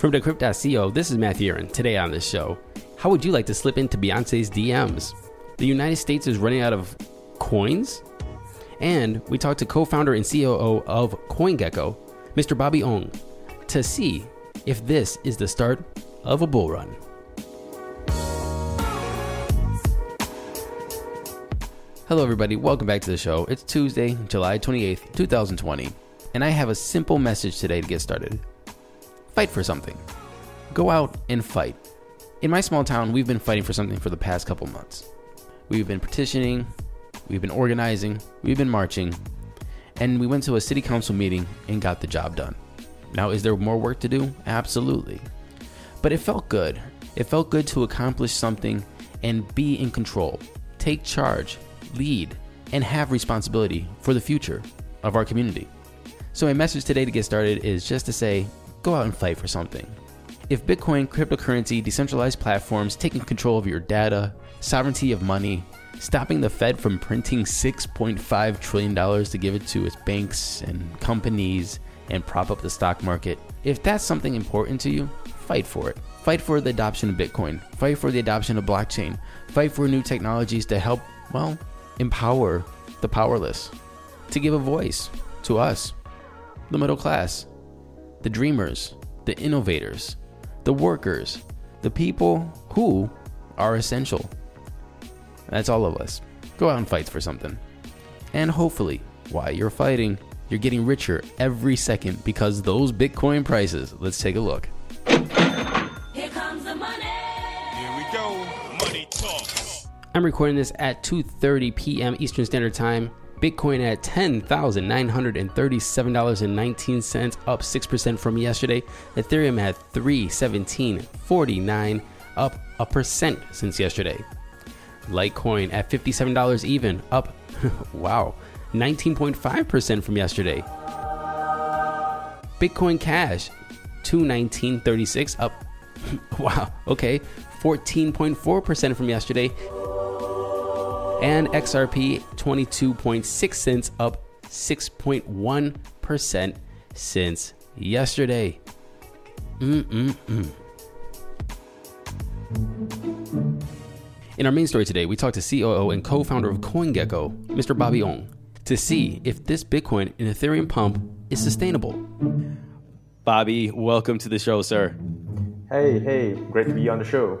From Decrypt.co, this is Matthew Aaron. Today on this show, how would you like to slip into Beyonce's DMs? The United States is running out of coins? And we talked to co founder and COO of CoinGecko, Mr. Bobby Ong, to see if this is the start of a bull run. Hello, everybody. Welcome back to the show. It's Tuesday, July 28th, 2020, and I have a simple message today to get started. Fight for something. Go out and fight. In my small town, we've been fighting for something for the past couple months. We've been petitioning, we've been organizing, we've been marching, and we went to a city council meeting and got the job done. Now, is there more work to do? Absolutely. But it felt good. It felt good to accomplish something and be in control, take charge, lead, and have responsibility for the future of our community. So, my message today to get started is just to say go out and fight for something. If Bitcoin, cryptocurrency, decentralized platforms taking control of your data, sovereignty of money, stopping the Fed from printing $6.5 trillion to give it to its banks and companies and prop up the stock market, if that's something important to you, fight for it. Fight for the adoption of Bitcoin. Fight for the adoption of blockchain. Fight for new technologies to help, well, empower the powerless, to give a voice to us, the middle class, the dreamers, the innovators, the workers, the people who are essential. That's all of us. Go out and fight for something. And hopefully, while you're fighting, you're getting richer every second because those Bitcoin prices. Let's take a look. Here comes the money. Here we go. Money talk. I'm recording this at 2:30 p.m. Eastern Standard Time. Bitcoin at $10,937.19, up 6% from yesterday. Ethereum at 317.49, up a percent since yesterday. Litecoin at $57 even, up wow, 19.5% from yesterday. Bitcoin Cash 219.36 up wow, okay, 14.4% from yesterday and XRP 22.6 cents up 6.1% since yesterday. Mm-mm-mm. In our main story today, we talked to COO and co-founder of CoinGecko, Mr. Bobby Ong, to see if this Bitcoin and Ethereum pump is sustainable. Bobby, welcome to the show, sir. Hey, hey, great to be on the show.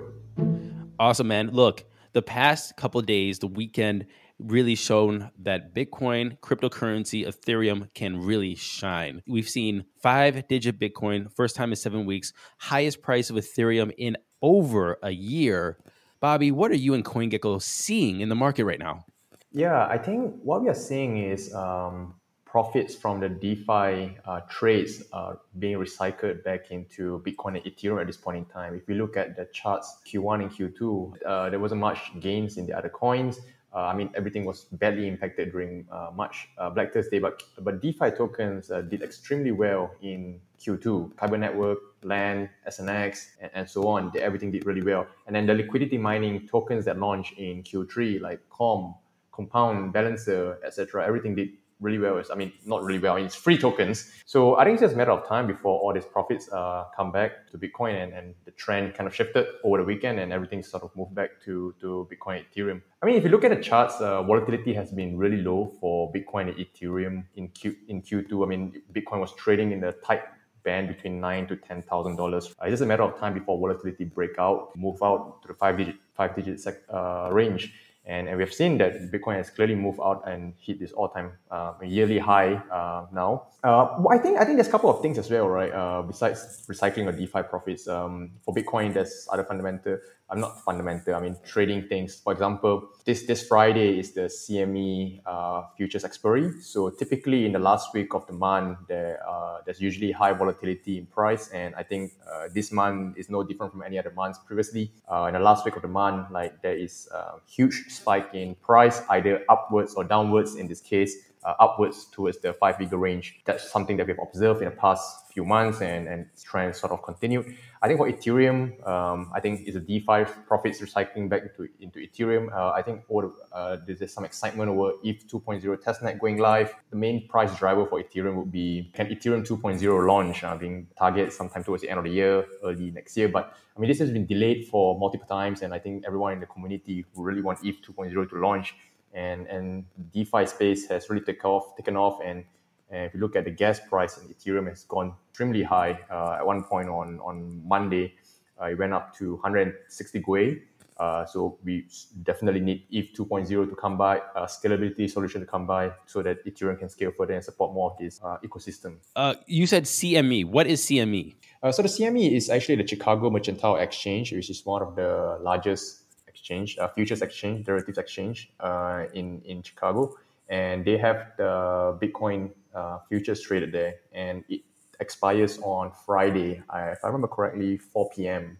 Awesome, man. Look, the past couple days, the weekend really shown that Bitcoin, cryptocurrency, Ethereum can really shine. We've seen five digit Bitcoin, first time in seven weeks, highest price of Ethereum in over a year. Bobby, what are you and CoinGecko seeing in the market right now? Yeah, I think what we are seeing is um, profits from the DeFi uh, trades are being recycled back into Bitcoin and Ethereum at this point in time. If we look at the charts Q1 and Q2, uh, there wasn't much gains in the other coins. Uh, I mean, everything was badly impacted during uh, March uh, Black Thursday, but but DeFi tokens did extremely well in Q2. Kyber Network, LEND, SNX, and, and so on. They, everything did really well. And then the liquidity mining tokens that launched in Q3, like COMP, Compound, Balancer, etc., everything did really well. I mean, not really well. It's free tokens. So I think it's just a matter of time before all these profits uh, come back to Bitcoin and, and the trend kind of shifted over the weekend and everything sort of moved back to, to Bitcoin Ethereum. I mean, if you look at the charts, uh, volatility has been really low for Bitcoin and Ethereum in Q in Q2. I mean, Bitcoin was trading in the tight band between nine to ten thousand dollars. Uh, it's just a matter of time before volatility break out, move out to the five digit five digit sec, uh, range And, and we've seen that Bitcoin has clearly moved out and hit this all-time uh, yearly high uh, now. Uh, I think I think there's a couple of things as well, right? Uh, besides recycling or DeFi profits, um, for Bitcoin, there's other fundamental I'm not fundamental. I mean trading things. For example, this this Friday is the CME uh, futures expiry. So typically in the last week of the month, there uh, there's usually high volatility in price, and I think uh, this month is no different from any other months previously. Uh, in the last week of the month, like there is huge spike in price, either upwards or downwards. In this case, uh, upwards towards the five figure range. That's something that we've observed in the past few months and, and trend sort of continued. I think for Ethereum, um, I think it's a DeFi profits recycling back into, into Ethereum. Uh, I think over, uh, there's some excitement over ETH 2.0 testnet going live. The main price driver for Ethereum would be can Ethereum 2.0 launch, uh, being targeted sometime towards the end of the year, early next year. But I mean, this has been delayed for multiple times, and I think everyone in the community who really want ETH 2.0 to launch and and DeFi space has really taken off, taken off, and, and if you look at the gas price in Ethereum, it's gone extremely high. Uh, at one point on on Monday, uh, it went up to 160 Gwei. Uh, so we definitely need ETH 2.0 to come by, a scalability solution to come by, so that Ethereum can scale further and support more of this uh, ecosystem. Uh, you said CME. What is CME? Uh, so the CME is actually the Chicago Mercantile Exchange, which is one of the largest exchange, uh, futures exchange, derivatives exchange uh, in in Chicago, and they have the Bitcoin uh, futures traded there, and it expires on Friday, I, if I remember correctly, 4 p.m.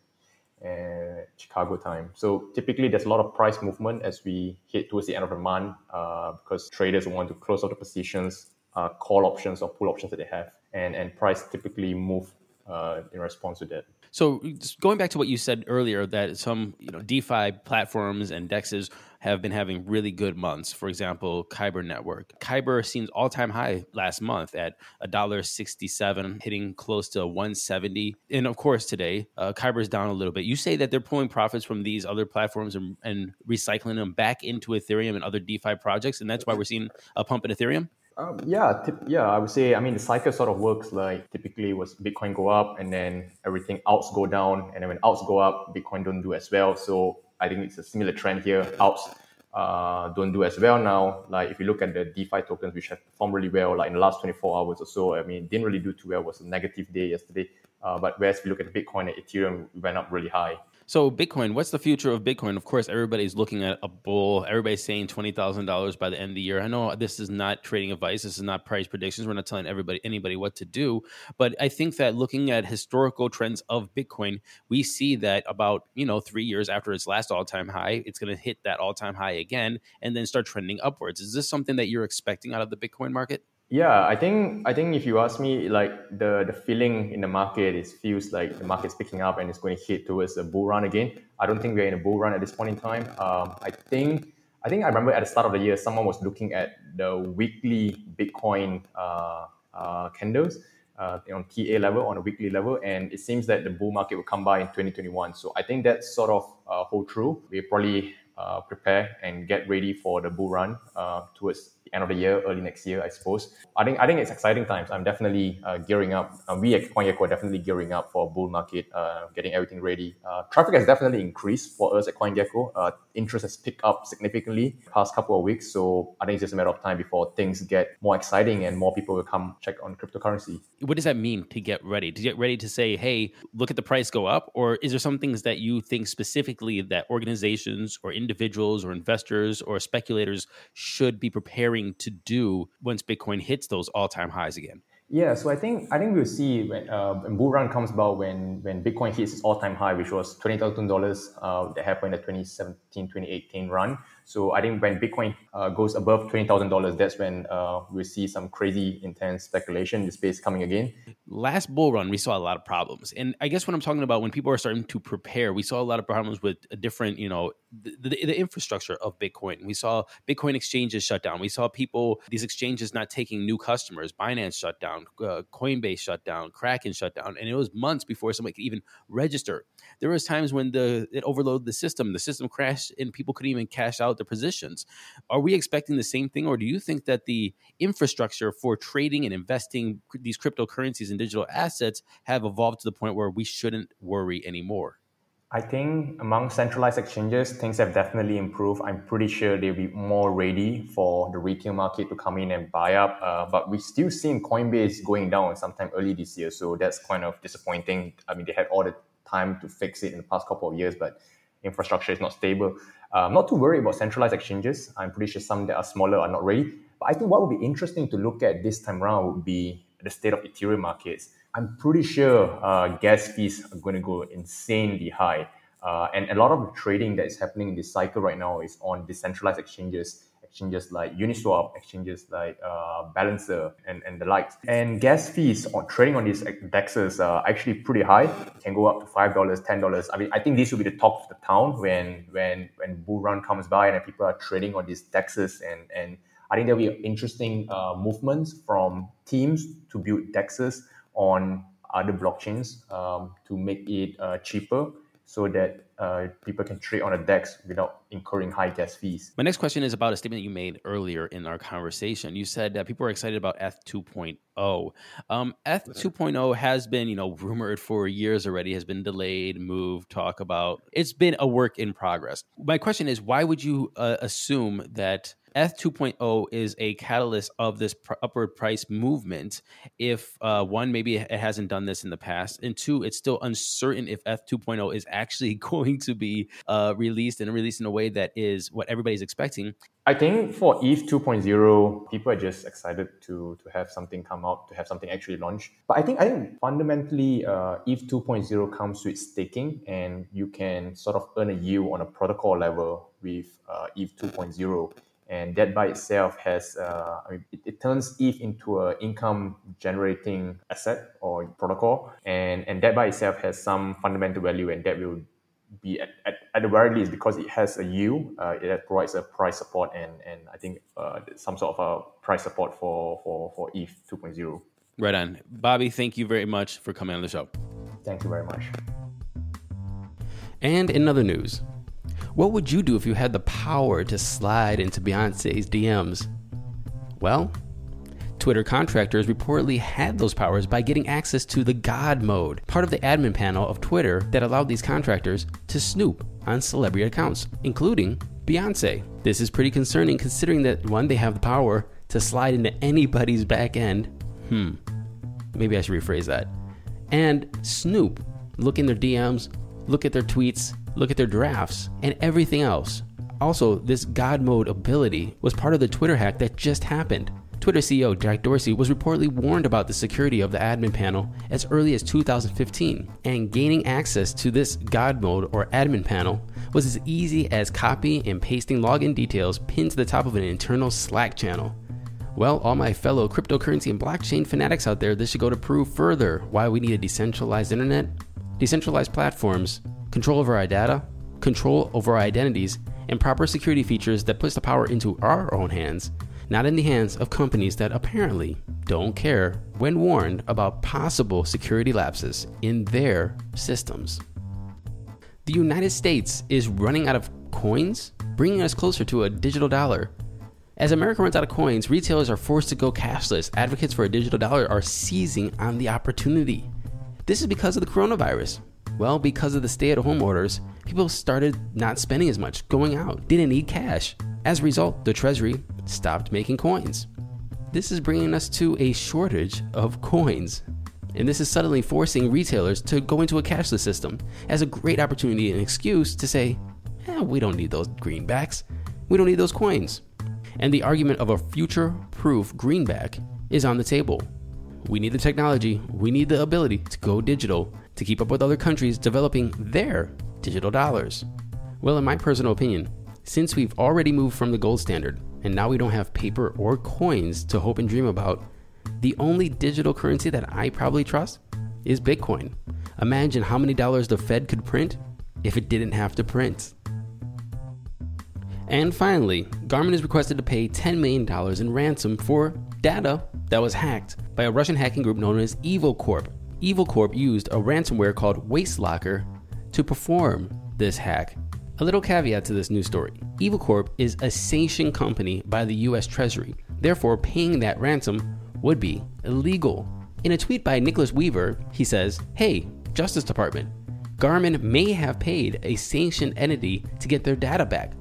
Uh, Chicago time. So typically, there's a lot of price movement as we hit towards the end of the month uh, because traders want to close out the positions, uh, call options or pull options that they have, and and price typically move uh, in response to that. So going back to what you said earlier, that some you know DeFi platforms and dexes have been having really good months. For example, Kyber Network. Kyber seems all time high last month at a dollar sixty-seven, hitting close to one seventy. And of course, today uh, Kyber is down a little bit. You say that they're pulling profits from these other platforms and, and recycling them back into Ethereum and other DeFi projects, and that's why we're seeing a pump in Ethereum. Um, yeah, yeah, I would say. I mean, the cycle sort of works like typically was Bitcoin go up and then everything else go down, and then when else go up, Bitcoin don't do as well. So I think it's a similar trend here. Outs uh, don't do as well now. Like if you look at the DeFi tokens, which have performed really well, like in the last 24 hours or so, I mean, didn't really do too well. It was a negative day yesterday. Uh, but whereas if you look at Bitcoin and Ethereum, went up really high. So Bitcoin, what's the future of Bitcoin? Of course, everybody's looking at a bull. Everybody's saying twenty thousand dollars by the end of the year. I know this is not trading advice. This is not price predictions. We're not telling everybody anybody what to do. But I think that looking at historical trends of Bitcoin, we see that about you know three years after its last all time high, it's going to hit that all time high again and then start trending upwards. Is this something that you're expecting out of the Bitcoin market? Yeah, I think I think if you ask me, like the the feeling in the market is feels like the market's picking up and it's going to hit towards a bull run again. I don't think we're in a bull run at this point in time. Um, I think I think I remember at the start of the year, someone was looking at the weekly Bitcoin uh, uh, candles uh, on TA level, on a weekly level, and it seems that the bull market will come by in 2021. So I think that's sort of uh, hold true. We probably uh, prepare and get ready for the bull run uh, towards the end of the year, early next year, I suppose. I think I think it's exciting times. I'm definitely uh, gearing up. Uh, we at CoinGecko are definitely gearing up for a bull market, uh, getting everything ready. Uh, traffic has definitely increased for us at CoinGecko. Interest has picked up significantly past couple of weeks. So I think it's just a matter of time before things get more exciting and more people will come check on cryptocurrency. What does that mean to get ready? To get ready to say, hey, look at the price go up? Or is there some things that you think specifically that organizations or individuals or investors or speculators should be preparing to do once Bitcoin hits those all time highs again? Yeah, so I think I think we'll see when uh, bull run comes about when when Bitcoin hits its all time high, which was twenty thousand uh, dollars that happened in the 2017 2018 run. So I think when Bitcoin uh, goes above twenty thousand dollars, that's when uh, we see some crazy intense speculation in the space coming again. Last bull run, we saw a lot of problems, and I guess what I'm talking about when people are starting to prepare, we saw a lot of problems with a different, you know, the, the, the infrastructure of Bitcoin. We saw Bitcoin exchanges shut down. We saw people these exchanges not taking new customers. Binance shut down, uh, Coinbase shut down, Kraken shut down, and it was months before somebody could even register. There was times when the it overloaded the system, the system crashed, and people couldn't even cash out their positions. Are we expecting the same thing, or do you think that the infrastructure for trading and investing these cryptocurrencies and digital assets have evolved to the point where we shouldn't worry anymore? I think among centralized exchanges, things have definitely improved. I'm pretty sure they'll be more ready for the retail market to come in and buy up. Uh, but we still seen Coinbase going down sometime early this year, so that's kind of disappointing. I mean, they had all the time to fix it in the past couple of years, but infrastructure is not stable. Um, not too worried about centralized exchanges. I'm pretty sure some that are smaller are not ready. But I think what would be interesting to look at this time around would be the state of Ethereum markets. I'm pretty sure uh, gas fees are going to go insanely high. Uh, and a lot of the trading that is happening in this cycle right now is on decentralized exchanges, exchanges like Uniswap, exchanges like uh, Balancer, and, and the likes. And gas fees on trading on these dexes are actually pretty high. It can go up to five dollars, ten dollars. I mean, I think this will be the top of the town when when when bull run comes by and people are trading on these dexes and and I think there'll be interesting uh, movements from teams to build dexes on other blockchains um, to make it uh, cheaper so that uh, people can trade on a DEX without incurring high gas fees. My next question is about a statement you made earlier in our conversation. You said that people are excited about ETH 2.0. Um, ETH 2.0 has been, you know, rumored for years already, has been delayed, moved, talk about. It's been a work in progress. My question is, why would you uh, assume that ETH 2.0 is a catalyst of this pr- upward price movement. If uh, one, maybe it hasn't done this in the past, and two, it's still uncertain if ETH 2.0 is actually going to be uh, released and released in a way that is what everybody's expecting. I think for ETH 2.0, people are just excited to to have something come out, to have something actually launch. But I think I think fundamentally, uh, ETH 2.0 comes with staking, and you can sort of earn a yield on a protocol level with uh, ETH 2.0 and that by itself has uh, I mean, it, it, turns ETH into an income generating asset or protocol, and and that by itself has some fundamental value, and that will be at, at, at the very least because it has a yield, uh, it provides a price support and and I think uh, some sort of a price support for for for ETH 2.0. Right on, Bobby. Thank you very much for coming on the show. Thank you very much. And in other news, what would you do if you had the power to slide into Beyonce's DMs? Well, Twitter contractors reportedly had those powers by getting access to the God mode, part of the admin panel of Twitter that allowed these contractors to snoop on celebrity accounts, including Beyonce. This is pretty concerning considering that one, they have the power to slide into anybody's back end. Hmm, maybe I should rephrase that. And snoop, look in their DMs, look at their tweets, look at their drafts, and everything else. Also, this God mode ability was part of the Twitter hack that just happened. Twitter CEO Jack Dorsey was reportedly warned about the security of the admin panel as early as 2015, and gaining access to this God mode or admin panel was as easy as copying and pasting login details pinned to the top of an internal Slack channel. Well, all my fellow cryptocurrency and blockchain fanatics out there, this should go to prove further why we need a decentralized internet, decentralized platforms, control over our data, control over our identities, and proper security features that puts the power into our own hands, not in the hands of companies that apparently don't care when warned about possible security lapses in their systems. The United States is running out of coins, bringing us closer to a digital dollar. As America runs out of coins, retailers are forced to go cashless. Advocates for a digital dollar are seizing on the opportunity. This is because of the coronavirus. Well, because of the stay at home orders, people started not spending as much, going out, didn't need cash. As a result, the Treasury stopped making coins. This is bringing us to a shortage of coins. And this is suddenly forcing retailers to go into a cashless system as a great opportunity and excuse to say, eh, we don't need those greenbacks. We don't need those coins. And the argument of a future proof greenback is on the table. We need the technology, we need the ability to go digital to keep up with other countries developing their digital dollars? Well, in my personal opinion, since we've already moved from the gold standard and now we don't have paper or coins to hope and dream about, the only digital currency that I probably trust is Bitcoin. Imagine how many dollars the Fed could print if it didn't have to print. And finally, Garmin is requested to pay $10 million in ransom for data that was hacked by a Russian hacking group known as Evil Corp Evil Corp used a ransomware called WastedLocker to perform this hack. A little caveat to this news story Evil Corp is a sanctioned company by the US Treasury, therefore, paying that ransom would be illegal. In a tweet by Nicholas Weaver, he says, Hey, Justice Department, Garmin may have paid a sanctioned entity to get their data back.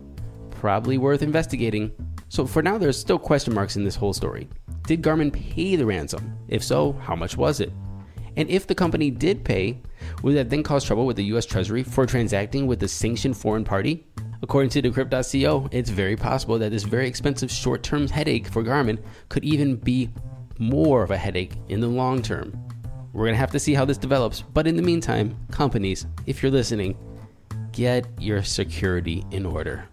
Probably worth investigating. So for now, there's still question marks in this whole story. Did Garmin pay the ransom? If so, how much was it? And if the company did pay, would that then cause trouble with the US Treasury for transacting with a sanctioned foreign party? According to Decrypt.co, it's very possible that this very expensive short term headache for Garmin could even be more of a headache in the long term. We're going to have to see how this develops, but in the meantime, companies, if you're listening, get your security in order.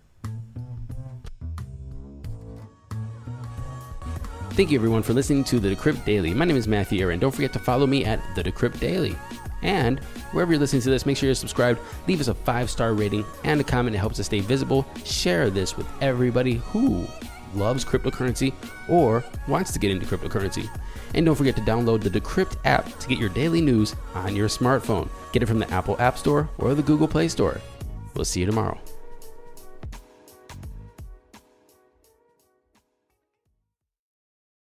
Thank you everyone for listening to the Decrypt Daily. My name is Matthew Aaron. Don't forget to follow me at the Decrypt Daily. And wherever you're listening to this, make sure you're subscribed, leave us a five star rating and a comment. It helps us stay visible. Share this with everybody who loves cryptocurrency or wants to get into cryptocurrency. And don't forget to download the Decrypt app to get your daily news on your smartphone. Get it from the Apple App Store or the Google Play Store. We'll see you tomorrow.